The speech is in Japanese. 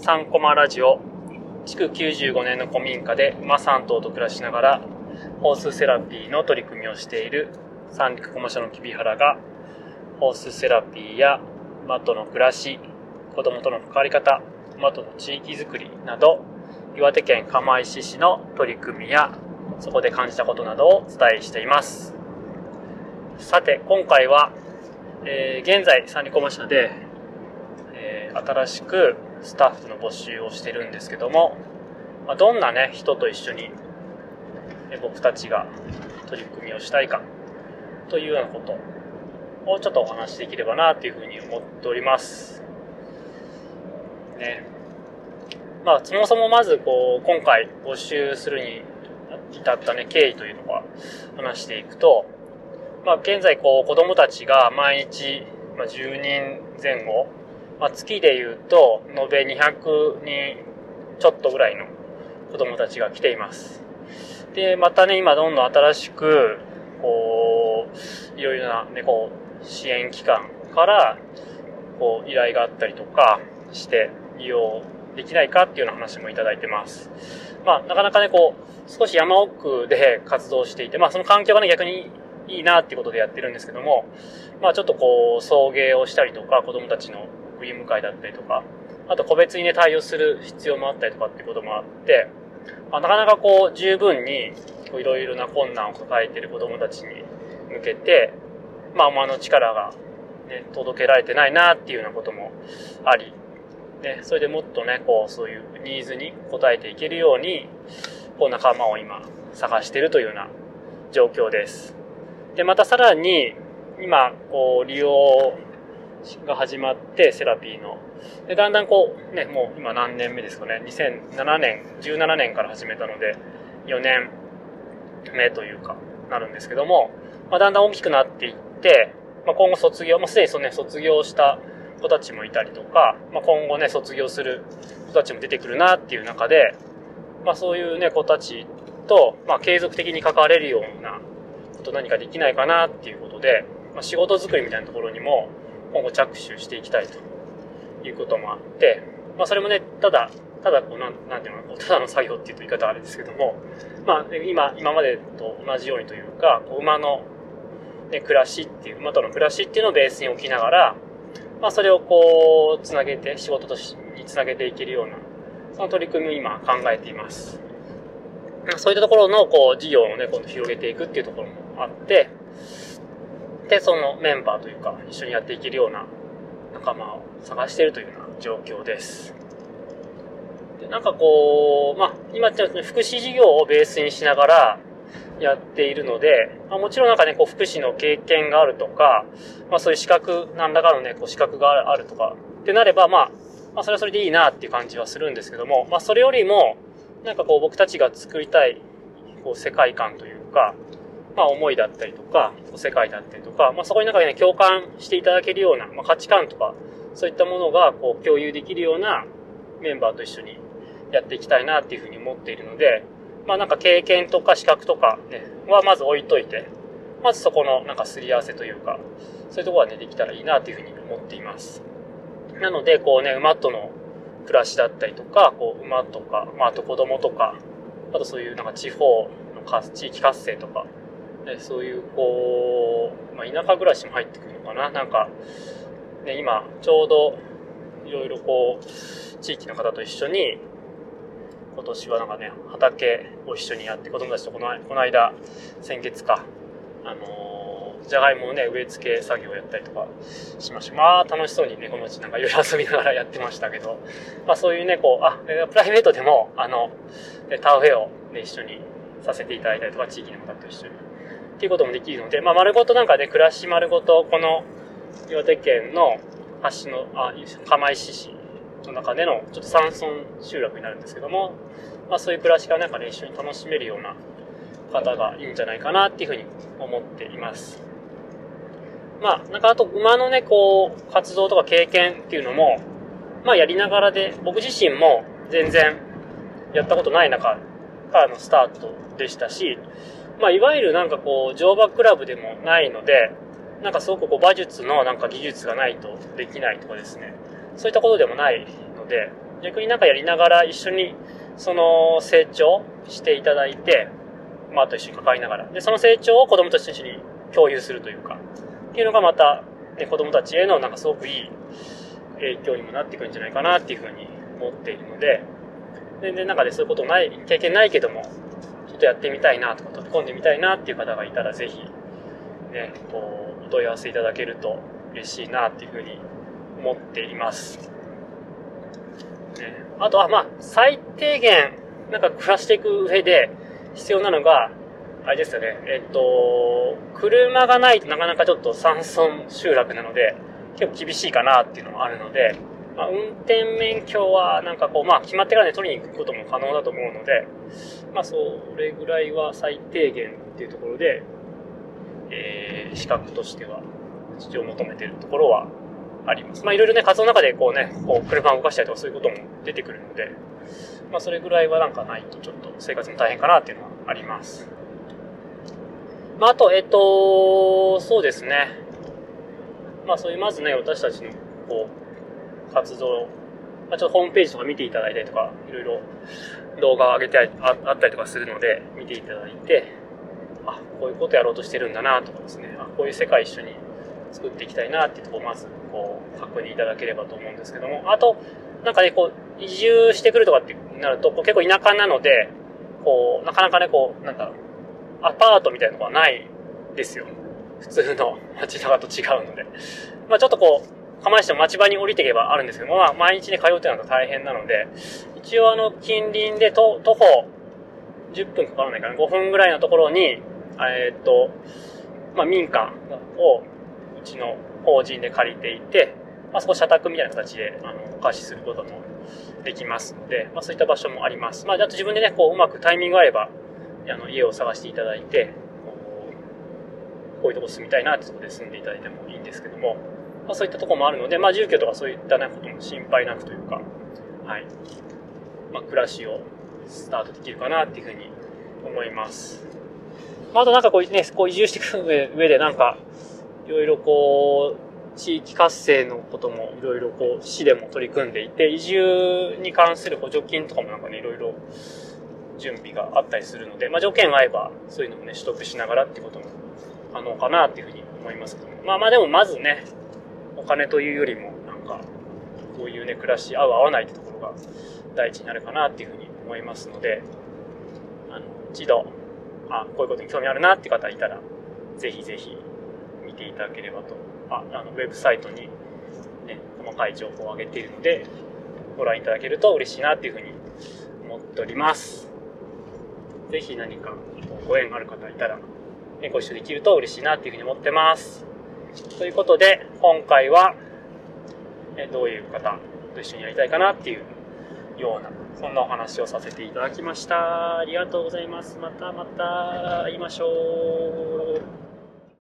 3コマラジオ築95年の古民家で馬3頭と暮らしながらホースセラピーの取り組みをしている三陸駒社の木原がホースセラピーや馬との暮らし子供との関わり方馬との地域づくりなど岩手県釜石市の取り組みやそこで感じたことなどをお伝えしています。さて今回は、えー、現在三陸駒社で、新しくスタッフの募集をしてるんですけども、まあ、どんなね人と一緒に、僕たちが取り組みをしたいかというようなことをちょっとお話しできればなというふうに思っております。ね。まあそもそもまずこう今回募集するに至ったね経緯というのは話していくとまあ現在こう子供たちが毎日、まあ、10人前後まあ、月で言うと、延べ200人ちょっとぐらいの子供たちが来ています。で、またね、今どんどん新しく、こう、いろいろなね、こう、支援機関から、こう、依頼があったりとかして、利用できないかっていうような話もいただいてます。まあ、なかなかね、こう、少し山奥で 活動していて、まあ、その環境がね、逆にいいなっていうことでやってるんですけども、まあ、ちょっとこう、送迎をしたりとか、子供たちの送り迎えだったりとか、あと個別にね、対応する必要もあったりとかっていうこともあって、まあ、なかなかこう、十分に、いろいろな困難を抱えている子供たちに向けて、まあ、馬の力が、ね、届けられてないなっていうようなこともあり、ね、それでもっとね、こう、そういうニーズに応えていけるように、こう、仲間を今、探しているというような状況です。で、またさらに、今、こう、利用が始まって、セラピーの。で、だんだんこう、ね、もう今何年目ですかね、2007年、17年から始めたので、4年目というか、なるんですけども、まあ、だんだん大きくなっていって、まあ、今後卒業、まあ、すでにそのね、卒業した子たちもいたりとか、まあ、今後ね、卒業する子たちも出てくるなっていう中で、まあ、そういうね、子たちと、まあ、継続的に関われるようなこと何かできないかなっていうことで、まあ、仕事作りみたいなところにも、今後着手していきたいということもあって、まあそれもね、ただ、ただこう、なん、なんていうのこう、ただの作業っていう言い方はあれですけども、まあ今、今までと同じようにというか、こう馬の、ね、暮らしっていう、馬との暮らしっていうのをベースに置きながら、まあそれをこう、つなげて、仕事としにつなげていけるような、その取り組みを今考えています。そういったところの、こう、事業をね、今度広げていくっていうところもあって、で、そのメンバーというか、一緒にやっていけるような仲間を探しているというような状況です。でなんかこう、まあ、今って福祉事業をベースにしながらやっているので、まあ、もちろんなんかね、こう福祉の経験があるとか、まあそういう資格、何らかのね、こう資格があるとかってなれば、まあ、まあそれはそれでいいなっていう感じはするんですけども、まあそれよりも、なんかこう僕たちが作りたい、こう世界観というか、まあ、思いだったりとか、世界だったりとか、まあ、そこに中でね、共感していただけるような、まあ、価値観とか、そういったものが、こう、共有できるようなメンバーと一緒にやっていきたいなっていうふうに思っているので、まあ、なんか経験とか資格とかね、はまず置いといて、まずそこのなんかすり合わせというか、そういうところはね、できたらいいなっていうふうに思っています。なので、こうね、馬との暮らしだったりとか、こう、馬とか、まあ、あと子供とか、あとそういうなんか地方の地域活性とか、ね、そういうこう、まあ、田舎暮らしも入ってくるのかな。なんか、ね、今、ちょうど、いろいろこう、地域の方と一緒に、今年はなんかね、畑を一緒にやって、子供たちとこのこの間、先月か、あの、じゃがいもをね、植え付け作業をやったりとかしました。まあ、楽しそうにね、このうちなんかいろいろ遊びながらやってましたけど、まあそういうね、こう、あ、プライベートでも、あの、田植えをね、一緒にさせていただいたりとか、地域の方と一緒にっていうこともできるので、まあ、丸ごとなんかね、暮らし丸ごと、この岩手県の橋の、あ、釜石市の中での、ちょっと山村集落になるんですけども、まあ、そういう暮らしがなんかね、一緒に楽しめるような方がいいんじゃないかなっていうふうに思っています。まあ、なんかあと馬のね、こう、活動とか経験っていうのも、まあやりながらで、僕自身も全然やったことない中からのスタートでしたし、まあ、いわゆるなんかこう、乗馬クラブでもないので、なんかすごくこう、馬術のなんか技術がないとできないとかですね、そういったことでもないので、逆になんかやりながら一緒にその成長していただいて、まあ、あと一緒に関わりながら、で、その成長を子供たちと一緒に共有するというか、っていうのがまた、ね、子供たちへのなんかすごくいい影響にもなってくるんじゃないかなっていうふうに思っているので、全然なんかでそういうことない、経験ないけども、っとやってみたいなとか、飛び込んでみたいなっていう方がいたら、ぜひ、ね、こう、お問い合わせいただけると嬉しいなっていうふうに思っています。ね、あとは、まあ、最低限、なんか暮らしていく上で必要なのが、あれですよね、えっと、車がないとなかなかちょっと山村集落なので、結構厳しいかなっていうのもあるので、まあ、運転免許はなんかこう、まあ決まってからね、取りに行くことも可能だと思うので、まあそれぐらいは最低限っていうところで、えー、資格としては、一応求めてるところはあります。まあいろいろね、活動の中でこうね、こう車を動かしたりとかそういうことも出てくるので、まあそれぐらいはなんかないとちょっと生活も大変かなっていうのはあります。まああと、えっと、そうですね。まあそういうまずね、私たちのこう、活動、まあ、ちょっとホームページとか見ていただいたりとか、いろいろ動画を上げてああったりとかするので、見ていただいて、あ、こういうことやろうとしてるんだなとかですね、あ、こういう世界一緒に作っていきたいなっていうところをまずこう確認いただければと思うんですけども、あと、なんかね、こう、移住してくるとかってなると、こう結構田舎なので、こう、なかなかね、こう、なんだアパートみたいなとこはないですよ。普通の街中と違うので。まあちょっとこう、釜石の町場に降りていけばあるんですけども、まあ毎日ね、通うってなると大変なので、一応あの、近隣でと徒歩10分かからないかな、5分ぐらいのところに、えー、っと、まあ民家をうちの法人で借りていて、まあ、そこ社宅みたいな形で、あの、お貸しすることもできますので、まあ、そういった場所もあります。まあ、あと自分でね、こう、うまくタイミングがあれば、あの、家を探していただいて、こういうとこ住みたいなってとこで住んでいただいてもいいんですけども、まあ、そういったところもあるので、まあ、住居とかそういったね、ことも心配なくというか、はい。まあ、暮らしをスタートできるかなっていうふうに思います。まあ、あとなんかこうね、こう移住していく上でなんか、いろいろこう、地域活性のこともいろいろこう、市でも取り組んでいて、移住に関する補助金とかもなんかね、いろいろ準備があったりするので、まあ条件が合えば、そういうのもね、取得しながらっていうことも可能かなっていうふうに思いますけども。まあまあでもまずね、お金というよりも、なんか、こういうね、暮らし合う合わないってところが第一になるかなっていうふうに思いますので、あの、一度、あ、こういうことに興味あるなって方いたら、ぜひぜひ見ていただければと、ああのウェブサイトに、ね、細かい情報を上げているので、ご覧いただけると嬉しいなっていうふうに思っております。ぜひ何かご縁がある方いたら、ご一緒できると嬉しいなっていうふうに思ってます。ということで、今回は、えどういう方と一緒にやりたいかなっていうような、そんなお話をさせていただきました。ありがとうございます。またまた会いましょう。